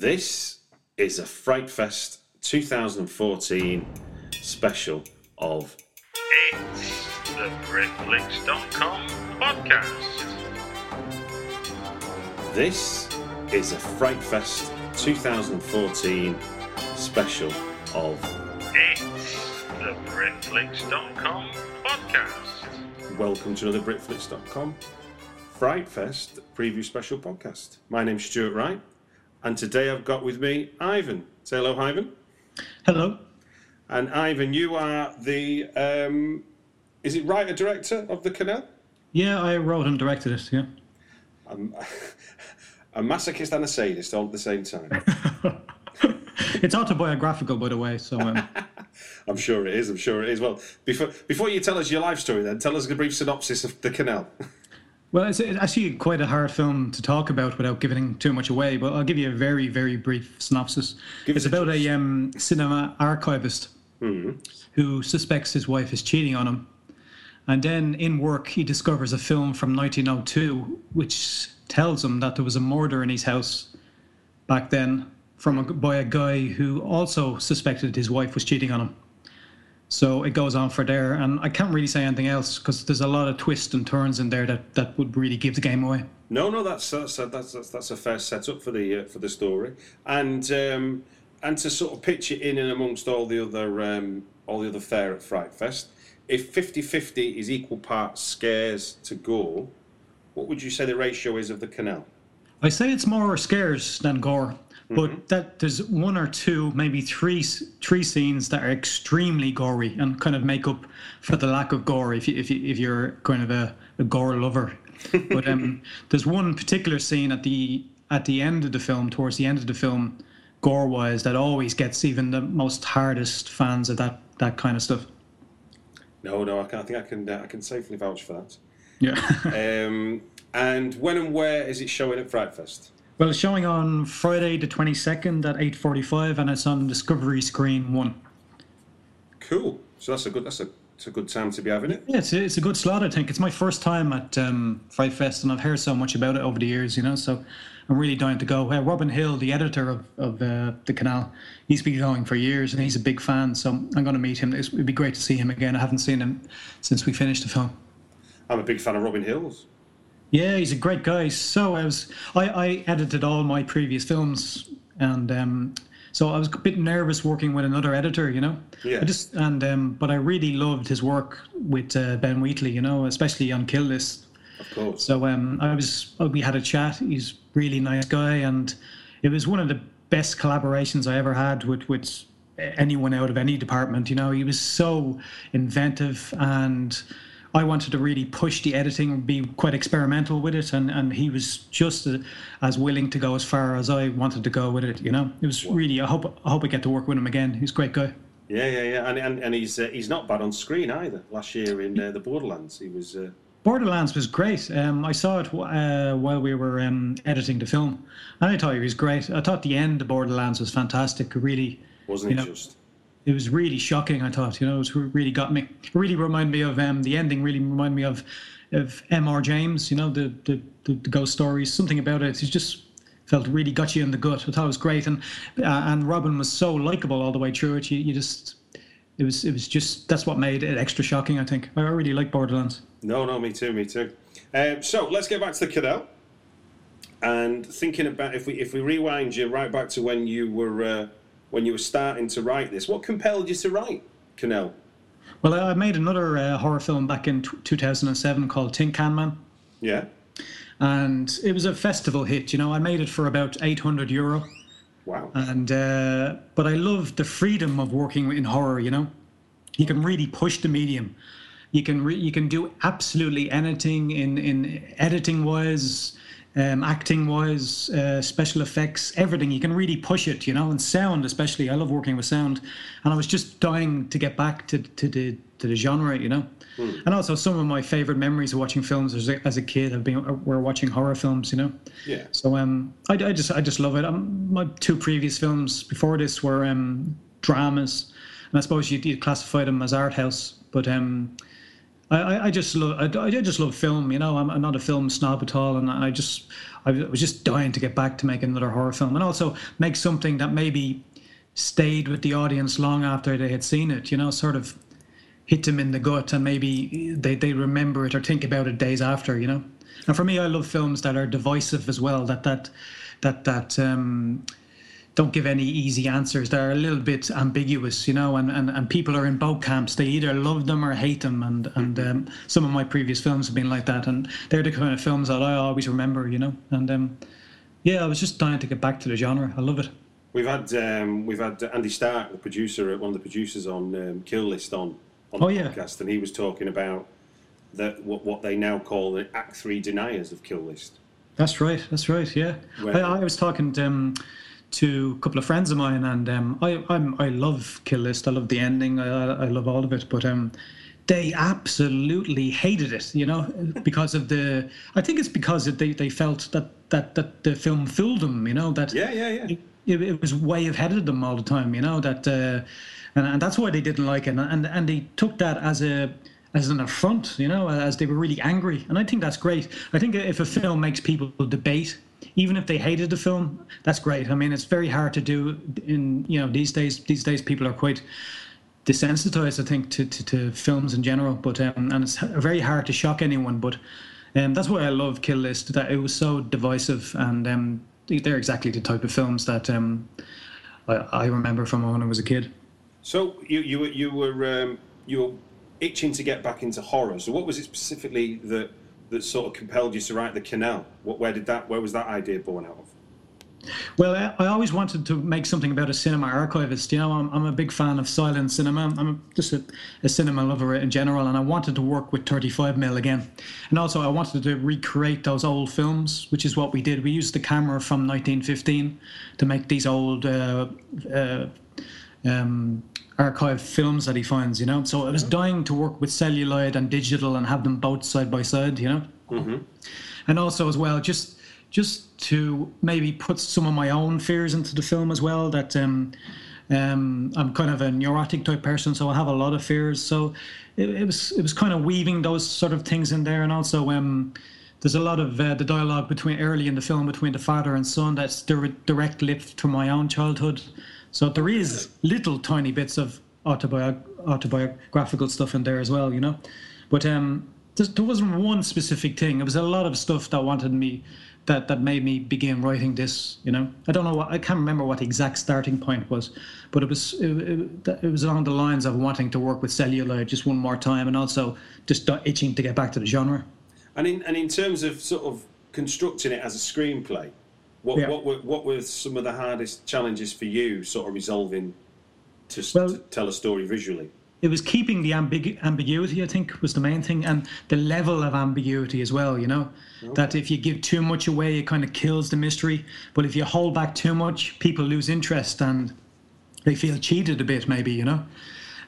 This is a Fright Fest 2014 special of It's the BritFlicks.com podcast. This is a Fright Fest 2014 special of It's the BritFlicks.com podcast. Welcome to another Britflicks.com Fright Fest preview special podcast. My name's Stuart Wright, and today I've got with me Ivan. Say hello, Ivan. Hello. And Ivan, you are the um, is it writer director of the canal? Yeah, I wrote and directed it. Yeah. A masochist and a sadist all at the same time. It's autobiographical, by the way. So um, I'm sure it is. I'm sure it is. Well, before before you tell us your life story, then tell us a brief synopsis of the canal. Well, it's, it's actually quite a hard film to talk about without giving too much away. But I'll give you a very, very brief synopsis. Give it's us a about a um, cinema archivist who suspects his wife is cheating on him, and then in work he discovers a film from 1902 which tells him that there was a murder in his house back then from a, by a guy who also suspected his wife was cheating on him. So it goes on for there, and I can't really say anything else because there's a lot of twists and turns in there that, that would really give the game away. No, no, that's that's that's that's, that's a fair setup for the uh, for the story, and um, and to sort of pitch it in and amongst all the other um, all the other fare at Fright Fest. If 50-50 is equal parts scares to gore, what would you say the ratio is of the canal? I say it's more scares than gore, but that there's one or two, maybe three, three scenes that are extremely gory and kind of make up for the lack of gore if you, if you, if you're kind of a, a gore lover. But um, there's one particular scene at the at the end of the film, towards the end of the film, gore wise, that always gets even the most hardest fans of that that kind of stuff. No, no, I, can, I think I can uh, I can safely vouch for that. Yeah. Um, and when and where is it showing at Fright Fest? Well, it's showing on Friday the 22nd at 8:45, and it's on Discovery Screen One. Cool. So that's a good that's a, it's a good time to be having it. Yeah, it's a, it's a good slot. I think it's my first time at um, Fright Fest, and I've heard so much about it over the years. You know, so I'm really dying to go. Uh, Robin Hill, the editor of, of uh, the canal, he's been going for years, and he's a big fan. So I'm going to meet him. It's, it'd be great to see him again. I haven't seen him since we finished the film. I'm a big fan of Robin Hills. Yeah, he's a great guy. So I was, I, I edited all my previous films, and um, so I was a bit nervous working with another editor, you know. Yeah. I just and um, but I really loved his work with uh, Ben Wheatley, you know, especially on Kill List. Of course. So um, I was, we had a chat. He's a really nice guy, and it was one of the best collaborations I ever had with with anyone out of any department. You know, he was so inventive and. I wanted to really push the editing, and be quite experimental with it, and, and he was just as willing to go as far as I wanted to go with it. You know, it was really. I hope I hope I get to work with him again. He's a great guy. Yeah, yeah, yeah, and and, and he's uh, he's not bad on screen either. Last year in uh, the Borderlands, he was. Uh, Borderlands was great. Um, I saw it uh, while we were um, editing the film, and I thought he was great. I thought the end of Borderlands was fantastic. Really, wasn't it know, just? It was really shocking. I thought, you know, it really got me. It really reminded me of um, the ending. Really reminded me of of M.R. James. You know, the the, the the ghost stories. Something about it. It just felt really got you in the gut. I thought it was great, and uh, and Robin was so likable all the way through it. You, you just. It was. It was just. That's what made it extra shocking. I think. I really like Borderlands. No, no, me too, me too. Um, so let's get back to the canal. And thinking about if we if we rewind you right back to when you were uh, when you were starting to write this, what compelled you to write Canal? Well, I made another uh, horror film back in t- 2007 called Tin Can Man, Yeah. and it was a festival hit. You know, I made it for about 800 euro, Wow. and uh, but I love the freedom of working in horror. You know, you can really push the medium. You can re- you can do absolutely anything in in editing wise. Um, acting wise, uh, special effects, everything. You can really push it, you know, and sound especially. I love working with sound, and I was just dying to get back to, to the to the genre, you know. And also, some of my favorite memories of watching films as a, as a kid have been were watching horror films, you know. Yeah. So um, I, I just I just love it. Um, my two previous films before this were um dramas, and I suppose you'd, you'd classify them as art house, but um, I, I just love I, I just love film. You know, I'm, I'm not a film snob at all, and I just I was just dying to get back to make another horror film, and also make something that maybe stayed with the audience long after they had seen it. You know, sort of hit them in the gut, and maybe they they remember it or think about it days after. You know, and for me, I love films that are divisive as well. That that that that um, don't give any easy answers. They're a little bit ambiguous, you know, and, and, and people are in both camps. They either love them or hate them. And, and um, some of my previous films have been like that. And they're the kind of films that I always remember, you know. And um, yeah, I was just dying to get back to the genre. I love it. We've had um, we've had Andy Stark, the producer, one of the producers on um, Kill List on on Oh, the yeah. podcast, and he was talking about that what what they now call the Act Three deniers of Kill List. That's right. That's right. Yeah. Well- I, I was talking to, um, to a couple of friends of mine, and um, I I'm, I love Kill List. I love the ending. I, I love all of it. But um, they absolutely hated it. You know, because of the. I think it's because they they felt that that that the film fooled them. You know that. Yeah, yeah, yeah. It, it was way ahead of them all the time. You know that. Uh, and, and that's why they didn't like it, and, and and they took that as a as an affront, you know, as they were really angry. And I think that's great. I think if a film makes people debate, even if they hated the film, that's great. I mean, it's very hard to do in you know these days. These days, people are quite desensitized, I think, to, to, to films in general. But um, and it's very hard to shock anyone. But um, that's why I love Kill List. That it was so divisive, and um, they're exactly the type of films that um, I, I remember from when I was a kid. So you you were you were um, you were itching to get back into horror. So what was it specifically that that sort of compelled you to write the Canal? What where did that where was that idea born out of? Well, I, always wanted to make something about a cinema archivist. You know, I'm, I'm a big fan of silent cinema. I'm just a, a cinema lover in general, and I wanted to work with 35 mil again. And also, I wanted to recreate those old films, which is what we did. We used the camera from 1915 to make these old uh, uh, um, archive films that he finds. You know, so I was dying to work with celluloid and digital and have them both side by side. You know and also as well just just to maybe put some of my own fears into the film as well that um um, I'm kind of a neurotic type person, so I have a lot of fears. So it, it was it was kind of weaving those sort of things in there, and also um, there's a lot of uh, the dialogue between early in the film between the father and son that's dir- direct lift from my own childhood. So there is little tiny bits of autobi- autobiographical stuff in there as well, you know. But um, there, there wasn't one specific thing. It was a lot of stuff that wanted me, that that made me begin writing this. You know, I don't know what I can't remember what the exact starting point was, but it was it, it, it was along the lines of wanting to work with celluloid just one more time, and also just itching to get back to the genre. And in and in terms of sort of constructing it as a screenplay, what Yeah. what were what were some of the hardest challenges for you, sort of resolving to, Well- to tell a story visually? it was keeping the ambigu- ambiguity i think was the main thing and the level of ambiguity as well you know that if you give too much away it kind of kills the mystery but if you hold back too much people lose interest and they feel cheated a bit maybe you know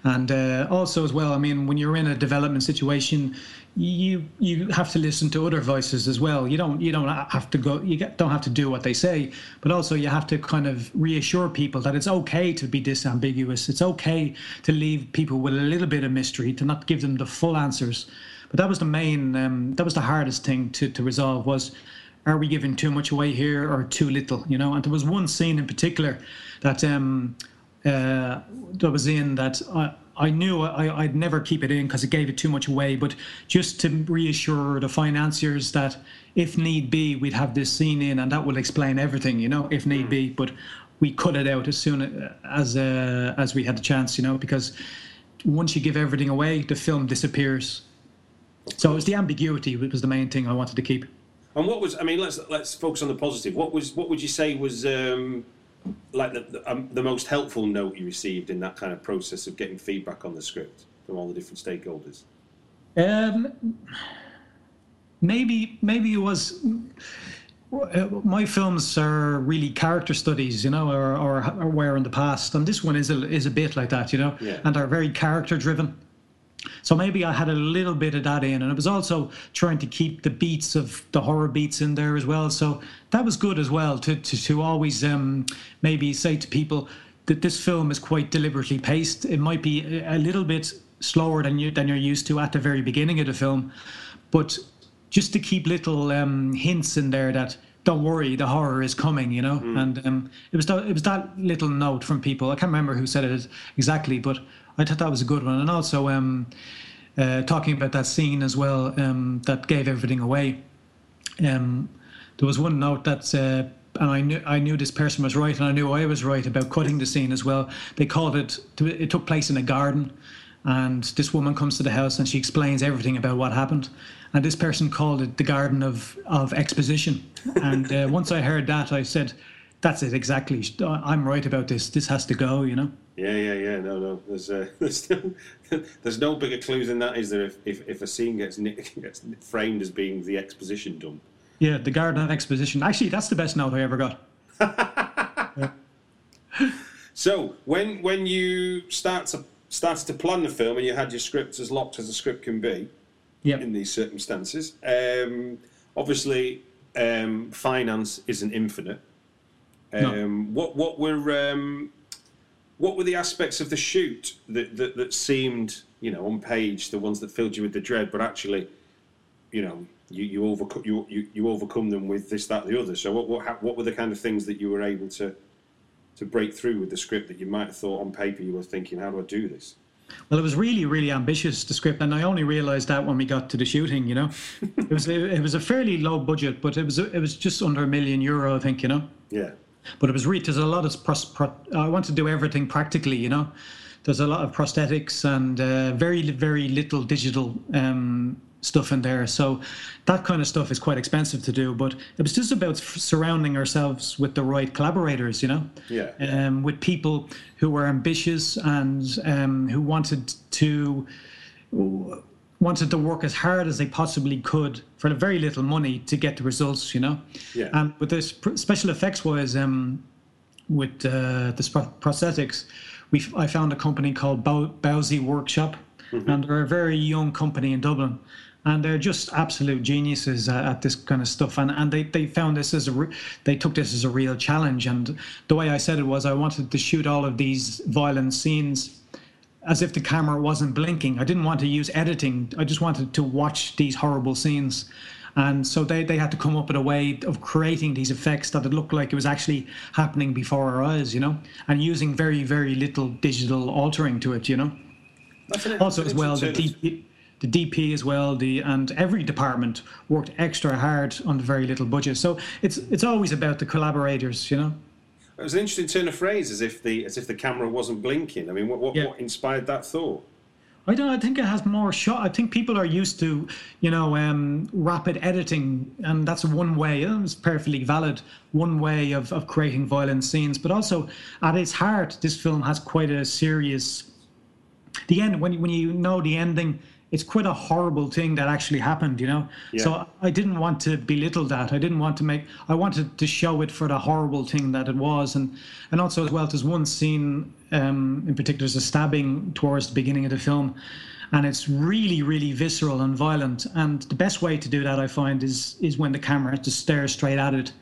and uh, also as well i mean when you're in a development situation you you have to listen to other voices as well. You don't you don't have to go you don't have to do what they say but also you have to kind of reassure people that it's okay to be disambiguous. It's okay to leave people with a little bit of mystery to not give them the full answers. But that was the main um, that was the hardest thing to, to resolve was are we giving too much away here or too little you know? And there was one scene in particular that um uh that was in that I, I knew I, I'd never keep it in because it gave it too much away, but just to reassure the financiers that if need be, we'd have this scene in and that will explain everything, you know, if need be. But we cut it out as soon as uh, as we had the chance, you know, because once you give everything away, the film disappears. So it was the ambiguity that was the main thing I wanted to keep. And what was I mean? Let's let's focus on the positive. What was what would you say was um, like the the, um, the most helpful note you received in that kind of process of getting feedback on the script from all the different stakeholders? Um, maybe maybe it was. My films are really character studies, you know, or, or, or were in the past, and this one is a is a bit like that, you know, Yeah. and are very character driven. So maybe I had a little bit of that in, and it was also trying to keep the beats of the horror beats in there as well. So that was good as well to to, to always um, maybe say to people that this film is quite deliberately paced. It might be a little bit slower than you than you're used to at the very beginning of the film, but just to keep little um, hints in there that don't worry, the horror is coming, you know. And um, it was that, it was that little note from people. I can't remember who said it exactly, but I thought that was a good one. And also um, uh, talking about that scene as well um, that gave everything away. Um, there was one note that. Uh, and I knew I knew this person was right, and I knew I was right about cutting the scene as well. They called it. It took place in a garden, and this woman comes to the house and she explains everything about what happened. And this person called it the garden of of exposition. And uh, once I heard that, I said, "That's it exactly. I'm right about this. This has to go." You know. Yeah, yeah, yeah. No, no. There's uh, there's no there's no bigger clues than that, is there? If if, if a scene gets gets framed as being the exposition dump. Yeah, the garden of exposition. Actually, that's the best note I ever got. So when when you start to started to plan the film and you had your script as locked as a script can be Yeah. in these circumstances, um, obviously um, finance isn't infinite. Um, No. What what were um, what were the aspects of the shoot that, that that seemed you know on page the ones that filled you with the dread, but actually you know you you overcome you, you you overcome them with this that the other. So what what ha- what were the kind of things that you were able to to break through with the script that you might have thought on paper you were thinking how do I do this? Well, it was really, really ambitious the script, and I only realised that when we got to the shooting. You know, it was it was a fairly low budget, but it was it was just under a million euro, I think. You know, Yeah. But it was re- there's a lot of pros, pro, I want to do everything practically. You know, there's a lot of prosthetics and uh, very very little digital um, stuff in there. So that kind of stuff is quite expensive to do. But it was just about surrounding ourselves with the right collaborators. You know, Yeah. um, with people who were ambitious and um, who wanted to wanted to work as hard as they possibly could for the very little money to get the results, you know. Yeah. And with this pr- special effects was um, with uh, the sp- prosthetics, we f- I found a company called Bow- Bowsie Workshop, and they're a very young company in Dublin. And they're just absolute geniuses at, at this kind of stuff, and and they, they found this as a re- they took this as a real challenge. And the way I said it was, I wanted to shoot all of these violent scenes as if the camera wasn't blinking. I didn't want to use editing. I just wanted to watch these horrible scenes. And so they, they had to come up with a way of creating these effects that it looked like it was actually happening before our eyes, you know, and using very, very little digital altering to it, you know. That's an- Also, as well, the DP, the DP as well, the and every department worked extra hard on the very little budget. So it's it's always about the collaborators, you know. It was an interesting turn of phrase, as if the as if the camera wasn't blinking. I mean, what what, Yeah. what inspired that thought? I don't. I think it has more shot. I think people are used to, you know, um, rapid editing, and that's one way. uh, It's perfectly valid. One way of, of creating violent scenes, but also at its heart, this film has quite a serious. The end when when you know the ending, it's quite a horrible thing that actually happened. You know. Yeah. So I didn't want to belittle that. I didn't want to make. I wanted to show it for the horrible thing that it was, and and also as well, there's one scene um, in particular, there's a stabbing towards the beginning of the film, and it's really, really visceral and violent. And the best way to do that, I find, is is when the camera just stares straight at it,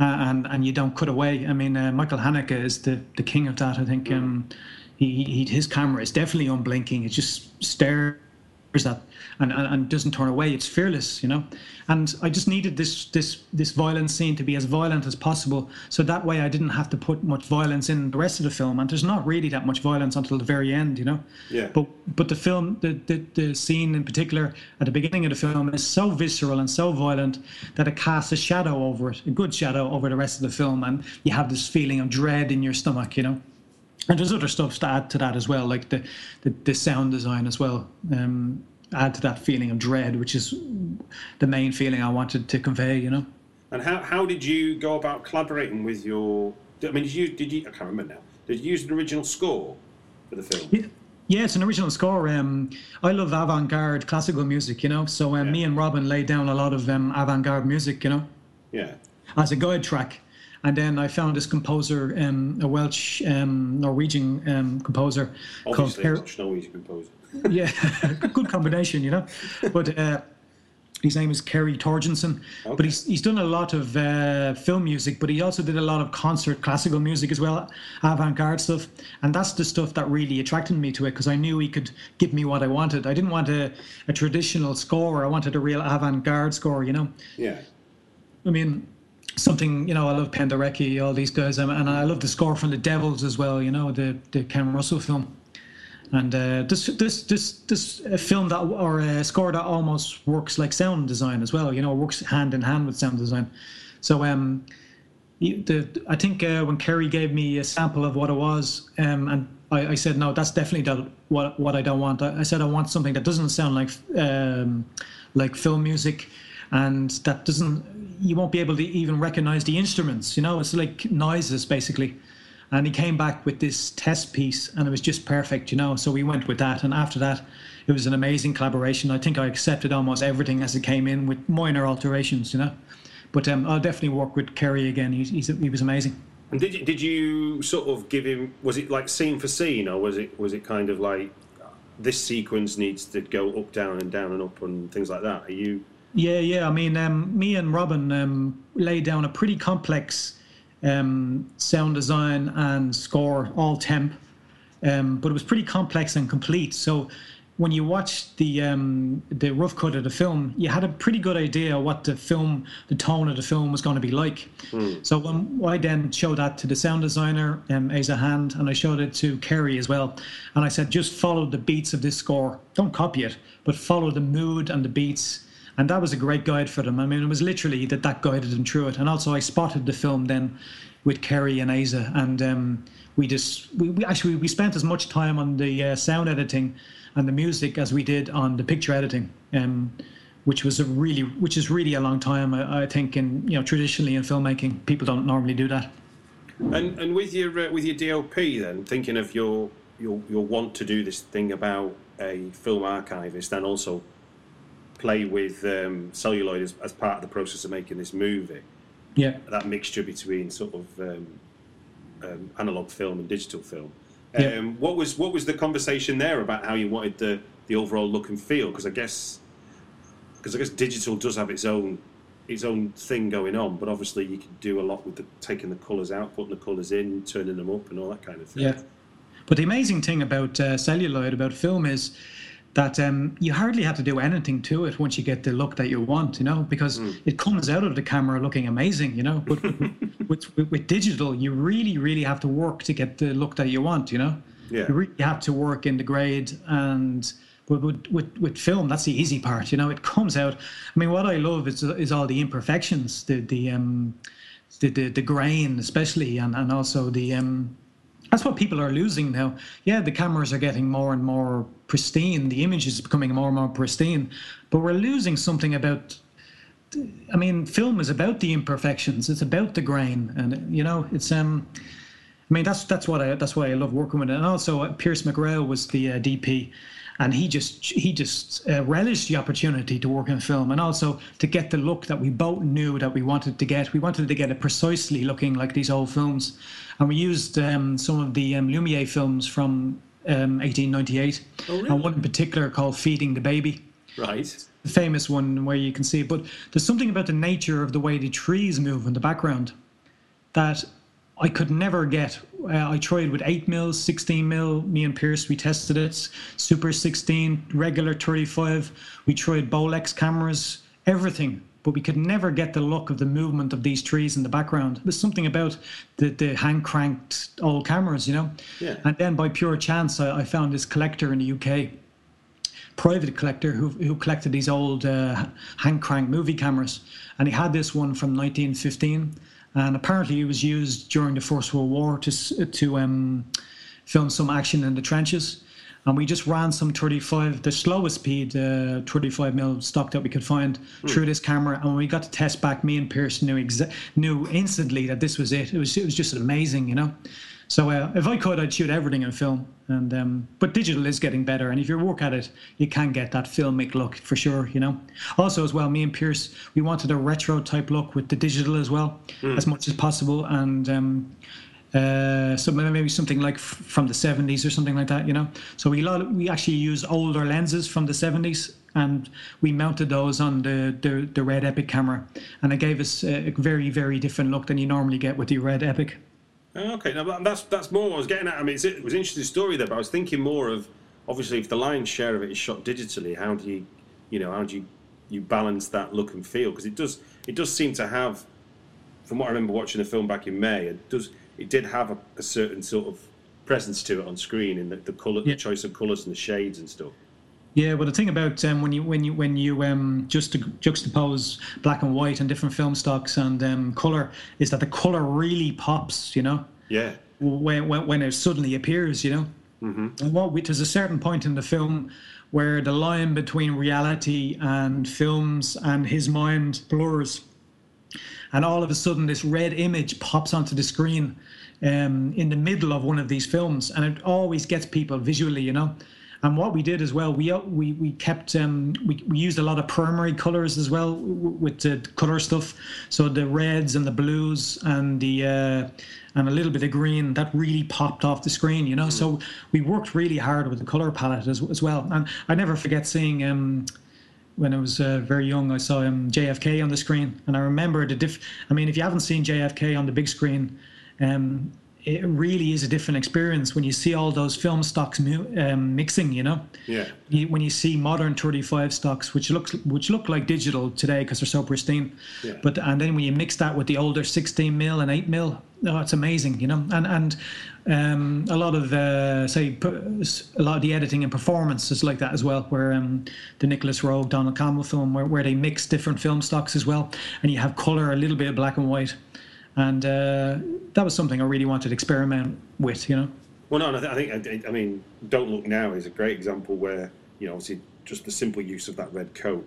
uh, and and you don't cut away. I mean, uh, Michael Haneke is the the king of that. I think um, he, he his camera is definitely unblinking. It just stares that and, and, and doesn't turn away. It's fearless, you know. And I just needed this this this violent scene to be as violent as possible, so that way I didn't have to put much violence in the rest of the film. And there's not really that much violence until the very end, you know. Yeah. But but the film, the, the the scene in particular at the beginning of the film is so visceral and so violent that it casts a shadow over it, a good shadow over the rest of the film, and you have this feeling of dread in your stomach, you know. And there's other stuff to add to that as well, like the the, the sound design as well. Um, add to that feeling of dread, which is the main feeling I wanted to convey. You know. And how, how did you go about collaborating with your? I mean, did you did you? I can't remember now. Did you use an original score for the film? Yeah. Yeah, it's an original score. Um, I love avant-garde classical music, you know. So um, Yeah. me and Robin laid down a lot of um, avant-garde music, you know, Yeah. as a guide track. And then I found this composer, um, a Welsh um, Norwegian um, composer called Obviously, Per- Welsh Norwegian composer. yeah, good combination, you know. But uh, His name is Ceiri Torjussen, but he's he's done a lot of uh, film music, but he also did a lot of concert classical music as well, avant-garde stuff, and that's the stuff that really attracted me to it because I knew he could give me what I wanted. I didn't want a, a traditional score; I wanted a real avant-garde score, you know. Yeah. I mean, something you know. I love Penderecki, all these guys, um, and I love the score from the Devils as well. You know, the the Ken Russell film, and uh, this this this this film that or a score that almost works like sound design as well. You know, works hand in hand with sound design. So um, the I think uh, when Ceiri gave me a sample of what it was, um, and I, I said no, that's definitely the, what what I don't want. I, I said I want something that doesn't sound like um, like film music, and that doesn't you won't be able to even recognize the instruments. You know, it's like noises basically. And he came back with this test piece, and it was just perfect. You know, so we went with that, and after that, it was an amazing collaboration. I think I accepted almost everything as it came in with minor alterations. You know. But um, I'll definitely work with Ceiri again. He's, he's, he was amazing. And did you, did you sort of give him? Was it like scene for scene, or was it was it kind of like this sequence needs to go up, down, and down and up, and things like that? Are you? Yeah, yeah. I mean, um, me and Robin um, laid down a pretty complex um, sound design and score, all temp, um, but it was pretty complex and complete. So when you watched the um, the rough cut of the film, you had a pretty good idea what the film, the tone of the film was going to be like. So when I then showed that to the sound designer, um, Aza Hand, and I showed it to Ceiri as well, and I said, just follow the beats of this score. Don't copy it, but follow the mood and the beats. And that was a great guide for them. I mean, it was literally that that guided them through it. And also, I spotted the film then with Ceiri and Aza, and um, we just we, we actually we spent as much time on the uh, sound editing and the music as we did on the picture editing, um, which was a really which is really a long time. I, I think in you know traditionally in filmmaking, people don't normally do that. And and with your uh, with your DLP then, thinking of your your your want to do this thing about a film archivist and also play with um, celluloid as, as part of the process of making this movie. Yeah. That mixture between sort of um, um, analog film and digital film. Yeah. Um, what was what was the conversation there about how you wanted the the overall look and feel? Because I guess because I guess digital does have its own its own thing going on, but obviously you can do a lot with the, taking the colours out, putting the colours in, turning them up, and all that kind of thing. Yeah. But the amazing thing about uh, celluloid, about film, is that um, you hardly have to do anything to it once you get the look that you want, you know, because it comes out of the camera looking amazing, you know. But with, with, with digital, you really, really have to work to get the look that you want, you know. Yeah. You really have to work in the grade and. But with, with, with film, that's the easy part. You know, it comes out. I mean, what I love is is all the imperfections, the the um, the, the, the grain, especially, and, and also the um, that's what people are losing now. Yeah, the cameras are getting more and more pristine. The image is becoming more and more pristine, but we're losing something about. I mean, film is about the imperfections. It's about the grain, and you know, it's um. I mean, that's that's what I that's why I love working with it. And also, uh, Piers McGrail was the uh, DP, and he just he just uh, relished the opportunity to work in film, and also to get the look that we both knew that we wanted to get. We wanted to get it precisely looking like these old films, and we used um, some of the um, Lumiere films from um, 1898, Oh, really? and one in particular called "Feeding the Baby." Right. the famous one where you can see. But there's something about the nature of the way the trees move in the background that I could never get. Uh, I tried with 8 mil, 16 mil. Me and Piers, we tested it. Super 16, regular 35. We tried Bolex cameras, everything. But we could never get the look of the movement of these trees in the background. There's something about the, the hand cranked old cameras, you know? Yeah. And then by pure chance, I, I found this collector in the UK private collector who, who collected these old uh, hand crank movie cameras. And he had this one from 1915. And apparently it was used during the First World War to, to um, film some action in the trenches. And we just ran some 35, the slowest speed uh, 35 mil stock that we could find through this camera. And when we got to test back, me and Piers knew exa- knew instantly that this was it. It was it was just amazing, you know. So uh, if I could, I'd shoot everything in film. And um, but digital is getting better, and if you work at it, you can get that filmic look for sure. You know. Also, as well, me and Piers, we wanted a retro type look with the digital as well, as much as possible, and. Um, uh, so maybe something like f- from the 70s or something like that, you know. So we lot we actually use older lenses from the 70s and we mounted those on the, the, the Red Epic camera, and it gave us a very very different look than you normally get with the Red Epic. Oh, Okay, now that's that's more what I was getting at. I mean, it was an interesting story there, but I was thinking more of obviously if the lion's share of it is shot digitally, how do you, you know, how do you you balance that look and feel? Because it does it does seem to have, from what I remember watching the film back in May, it does it did have a, a certain sort of presence to it on screen in the, the color, Yeah. the choice of colours and the shades and stuff. Yeah, well, the thing about um, when you when you when you um, just juxtapose black and white and different film stocks and um, color is that the color really pops. You know, Yeah, when when, when it suddenly appears. You know, mm-hmm. and what we, there's a certain point in the film where the line between reality and films and his mind blurs, and all of a sudden this red image pops onto the screen um, in the middle of one of these films, and it always gets people visually, you know. And what we did as well, we we we kept um, we we used a lot of primary colors as well with the color stuff. So the reds and the blues and the uh, and a little bit of green that really popped off the screen, you know. So we worked really hard with the color palette as, as well. And I never forget seeing. Um, when I was uh, very young, I saw um, JFK on the screen, and I remember the diff. I mean, if you haven't seen JFK on the big screen, um, it really is a different experience when you see all those film stocks mu- um, mixing. You know, yeah, you, when you see modern 35 stocks, which looks which look like digital today because they're so pristine, Yeah. but and then when you mix that with the older 16 mil and 8 mil, oh, it's amazing. You know, and and um, a lot of uh, say a lot of the editing and performance is like that as well, where um, the Nicolas Roeg, Donald Cammell film, where, where they mix different film stocks as well, and you have color, a little bit of black and white, and uh, that was something I really wanted to experiment with. You know. Well, no, and I, think I, I mean, "Don't Look Now" is a great example where you know, obviously, just the simple use of that red coat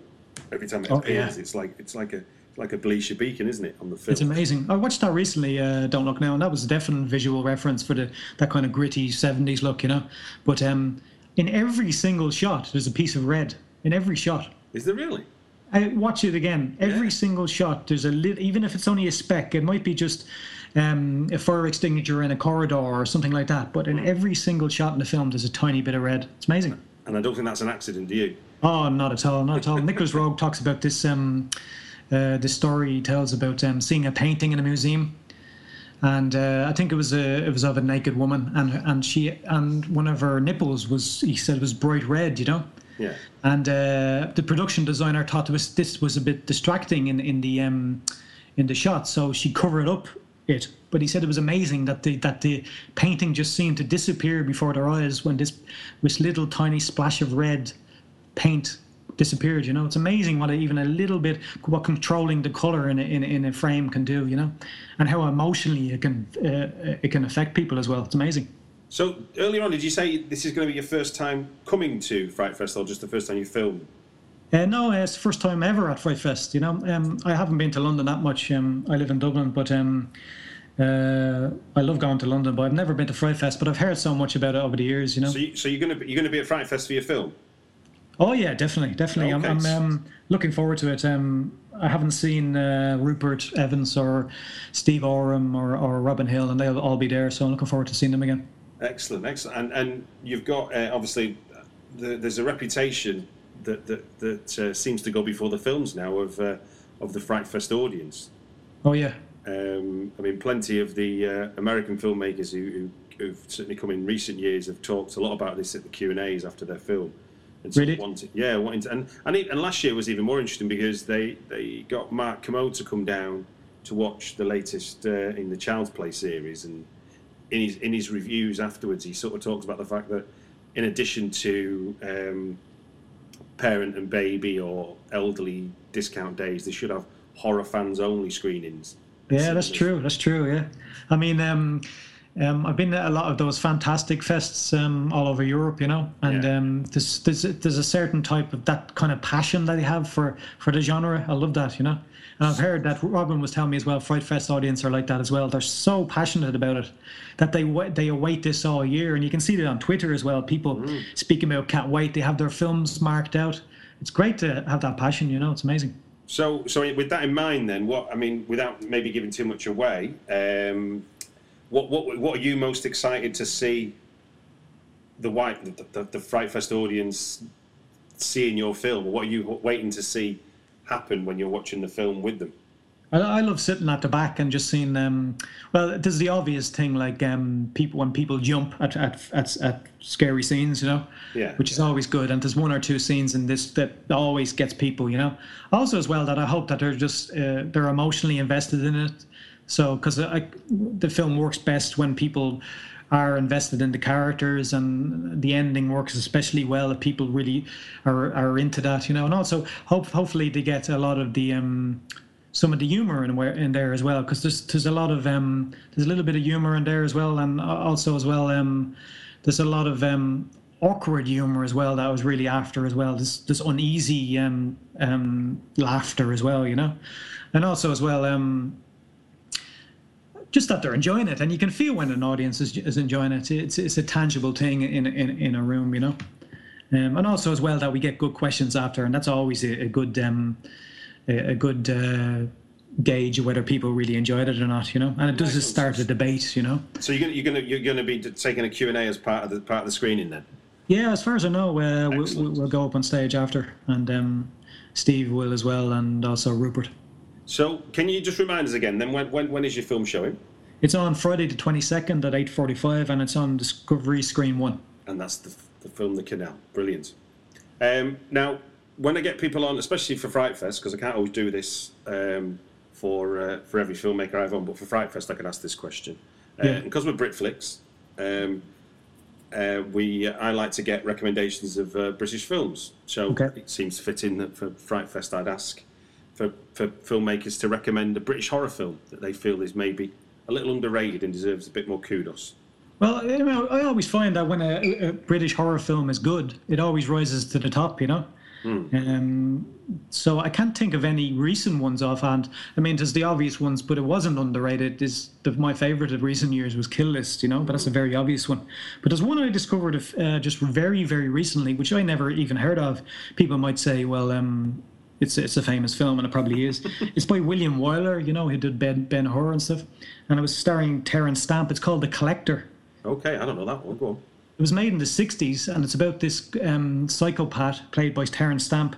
every time it Oh, appears, yeah. it's like it's like a like a Belisha beacon, isn't it, on the film? It's amazing. I watched that recently. Uh, Don't look now, and that was a definite visual reference for the that kind of gritty '70s look, you know. But um, in every single shot, there's a piece of red. In every shot, Is there really? I watch it again. Every Yeah. single shot, there's a little, Even if it's only a speck, it might be just um, a fire extinguisher in a corridor or something like that. But in every single shot in the film, there's a tiny bit of red. It's amazing. And I don't think that's an accident, do you? Oh, not at all, not at all. Nicolas Roeg talks about this. Um, uh, the story he tells about um, seeing a painting in a museum, and uh, I think it was a it was of a naked woman, and and she and one of her nipples was he said it was bright red, you know. Yeah. And uh, the production designer thought was this was a bit distracting in in the um, in the shot, so she covered up it. But he said it was amazing that the that the painting just seemed to disappear before their eyes when this this little tiny splash of red paint disappeared. You know, it's amazing what even a little bit what controlling the color in a, in, in a frame can do. You know, and how emotionally it can uh, it can affect people as well. It's amazing. So earlier on, did you say this is going to be your first time coming to Fright Fest, or just the first time you filmed? Uh, no, it's the first time ever at Fright Fest. You know, um, I haven't been to London that much. Um, I live in Dublin, but um, uh, I love going to London. But I've never been to Fright Fest. But I've heard so much about it over the years. You know. So, you, so you're going to be, you're going to be at Fright Fest for your film? oh yeah, definitely, definitely. Okay. I'm, I'm um, looking forward to it. Um, I haven't seen uh, Rupert Evans or Steve Oram or, or Robin Hill, and they'll all be there. So I'm looking forward to seeing them again. Excellent, excellent. And and you've got uh, obviously the, there's a reputation that that that uh, seems to go before the films now of uh, of the Fright Fest audience. Oh yeah, Um, I mean, plenty of the uh, American filmmakers who, who who've certainly come in recent years have talked a lot about this at the Q and A's after their film. And Really? wanted, yeah, wanting to, and and, it, and last year was even more interesting because they they got Mark Kermode to come down to watch the latest uh, in the Child's Play series, and in his in his reviews afterwards, he sort of talks about the fact that in addition to um, parent and baby or elderly discount days, they should have horror fans only screenings. Yeah, that's true. That's true. Yeah, I mean, um, um, I've been at a lot of those fantastic fests um, all over Europe, you know, and Yeah. um, there's, there's there's a certain type of that kind of passion that they have for for the genre. I love that, you know. And I've heard that Robin was telling me as well. Fright Fest audience are like that as well. They're so passionate about it that they they await this all year, and you can see that on Twitter as well. People speaking about can't wait. They have their films marked out. It's great to have that passion, you know. It's amazing. So, so with that in mind, then, what I mean, without maybe giving too much away, um, what what what are you most excited to see the white the, the, the Fright Fest audience seeing your film? What are you waiting to see happen when you're watching the film with them? I, I love sitting at the back and just seeing them. Well, there's the obvious thing like um, people when people jump at, at at at scary scenes, you know, Yeah. which is always good. And there's one or two scenes in this that always gets people, you know. Also, as well, that I hope that they're just uh, they're emotionally invested in it. So, because the film works best when people are invested in the characters, and the ending works especially well if people really are are into that, you know. And also, hope hopefully they get a lot of the. Um, some of the humor in in there as well because there's there's a lot of um there's a little bit of humor in there as well and also as well um there's a lot of um awkward humor as well that I was really after as well this this uneasy um um laughter as well you know and also as well um just that they're enjoying it and you can feel when an audience is, is enjoying it it's it's a tangible thing in in, in a room you know um, and also as well that we get good questions after and that's always a, a good um a, a good uh, gauge whether people really enjoyed it or not, you know. And it does just start a debate, you know. So you're gonna you're gonna you're gonna be taking a Q and A as part of the part of the screening then. Yeah, as far as I know, uh, we'll, we'll go up on stage after, and um, Steve will as well, and also Rupert. So can you just remind us again? Then when when, when is your film showing? It's on Friday the twenty second at eight forty five, and it's on Discovery Screen One. And that's the the film The Canal. Brilliant. Um, now when I get people on, especially for Fright Fest, because I can't always do this um, for uh, for every filmmaker I have on, but for Fright Fest I can ask this question. Uh, Yeah. Because we're Britflicks, um, uh, we I like to get recommendations of uh, British films. So Okay. it seems to fit in that for Fright Fest I'd ask for, for filmmakers to recommend a British horror film that they feel is maybe a little underrated and deserves a bit more kudos. Well, you know, I always find that when a, a British horror film is good, it always rises to the top, you know. Um, so I can't think of any recent ones offhand. I mean, there's the obvious ones, but it wasn't underrated. Is my favorite of recent years was Kill List, you know, but that's a very obvious one. But there's one I discovered uh, just very, very recently, which I never even heard of. People might say, well, um, it's it's a famous film, and it probably is. it's by William Wyler, you know, he did Ben Ben Hur and stuff, and it was starring Terence Stamp. It's called The Collector. Okay, I don't know that one. Go on. It was made in the 60s, and it's about this um, psychopath played by Terence Stamp,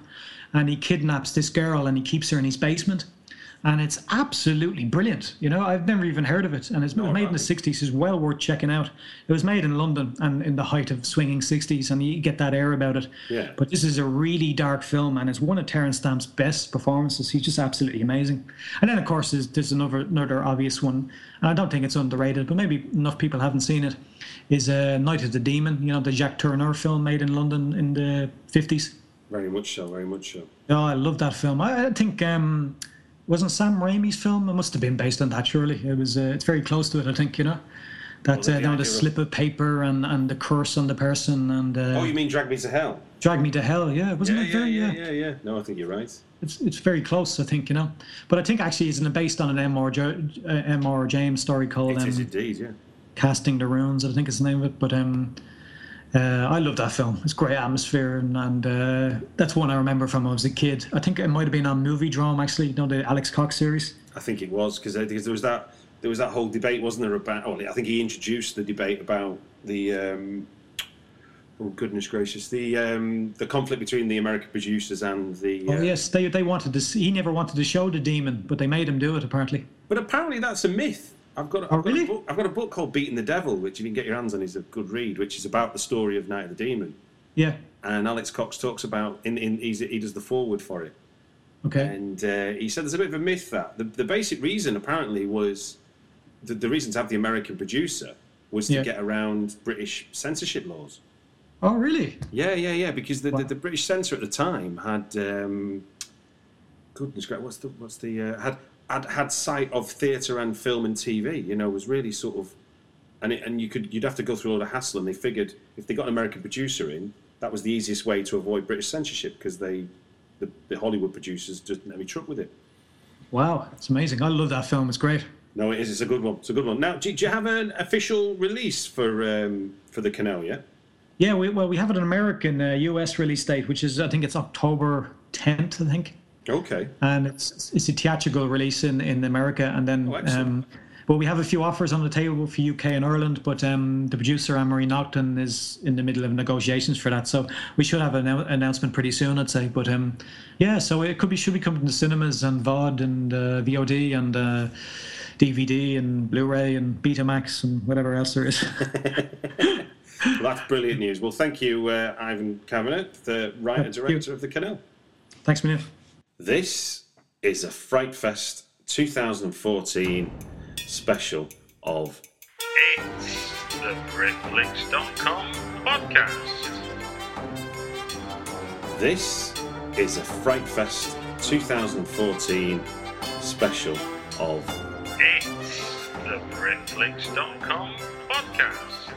and he kidnaps this girl and he keeps her in his basement. And it's absolutely brilliant. You know, I've never even heard of it, and it's made in the 60s. is well worth checking out. It was made in London and in the height of swinging 60s, and you get that air about it. Yeah. But this is a really dark film, and it's one of Terence Stamp's best performances. He's just absolutely amazing. And then, of course, there's, there's another another obvious one, and I don't think it's underrated, but maybe enough people haven't seen it. Is uh, Night of the Demon? You know, the Jacques Tourneur film made in London in the 50s. Very much so. Very much so. Oh, I love that film. I, I think um, wasn't Sam Raimi's film. It must have been based on that. Surely it was. Uh, it's very close to it. I think you know. That the uh, the slip of paper and, and the curse on the person and uh, Oh, you mean Drag Me to Hell? drag me to hell. Yeah, wasn't Yeah, it yeah, very? yeah, uh, yeah, yeah. No, I think you're right. It's it's very close. I think you know. But I think actually it's based on an M.R. Jo- uh. James story called It is um, indeed, yeah. Casting the Runes. I think is the name of it. But um, uh, I love that film. It's great atmosphere, and, and uh, that's one I remember from when I was a kid. I think it might have been on Moviedrome actually. You know the Alex Cox series. I think it was because there was that there was that whole debate, wasn't there? About oh, I think he introduced the debate about the um, oh goodness gracious the um, the conflict between the American producers and the. Oh uh, yes, they they wanted to. See, he never wanted to show the demon, but they made him do it apparently. But apparently that's a myth. I've got, a, Oh, I've, got really? a book, I've got a book called Beating the Devil, which if you can get your hands on is a good read, which is about the story of Night of the Demon. Yeah. And Alex Cox talks about in, in he's, he does the forward for it. Okay. And uh, he said there's a bit of a myth that the, the basic reason apparently was the, the reason to have the American producer was to Yeah. get around British censorship laws. oh really? Yeah, yeah, yeah. Because the, Wow. the, the British censor at the time had um, goodness, gra- what's the what's the uh, had had had sight of theatre and film and TV. You know, was really sort of, and it, and you could you'd have to go through all the hassle. And they figured if they got an American producer in, that was the easiest way to avoid British censorship because they. The, the Hollywood producers didn't have any truck with it. Wow, it's amazing. I love that film. It's great. No, it is. It's a good one. It's a good one. Now, do, do you have an official release for um, for the Canal yet? Yeah, we, well, we have an American uh, US release date, which is I think it's October 10th, I think, Okay. and it's it's a theatrical release in, in America, and then Oh, um, But we have a few offers on the table for UK and Ireland. But um, the producer Anne Marie Naughton is in the middle of negotiations for that, so we should have an announcement pretty soon, I'd say. But um, yeah, so it could be should be coming to cinemas and VOD and uh, VOD and. Uh, DVD and Blu-ray and Betamax and whatever else there is. well, that's brilliant news. Well, thank you, uh, Ivan Kavanagh, the writer director of the canal. Thanks, Minif. This is a Fright Fest 2014 special of It's the BritFlicks.com podcast. This is a Fright Fest 2014 special of It's the BritFlicks.com podcast.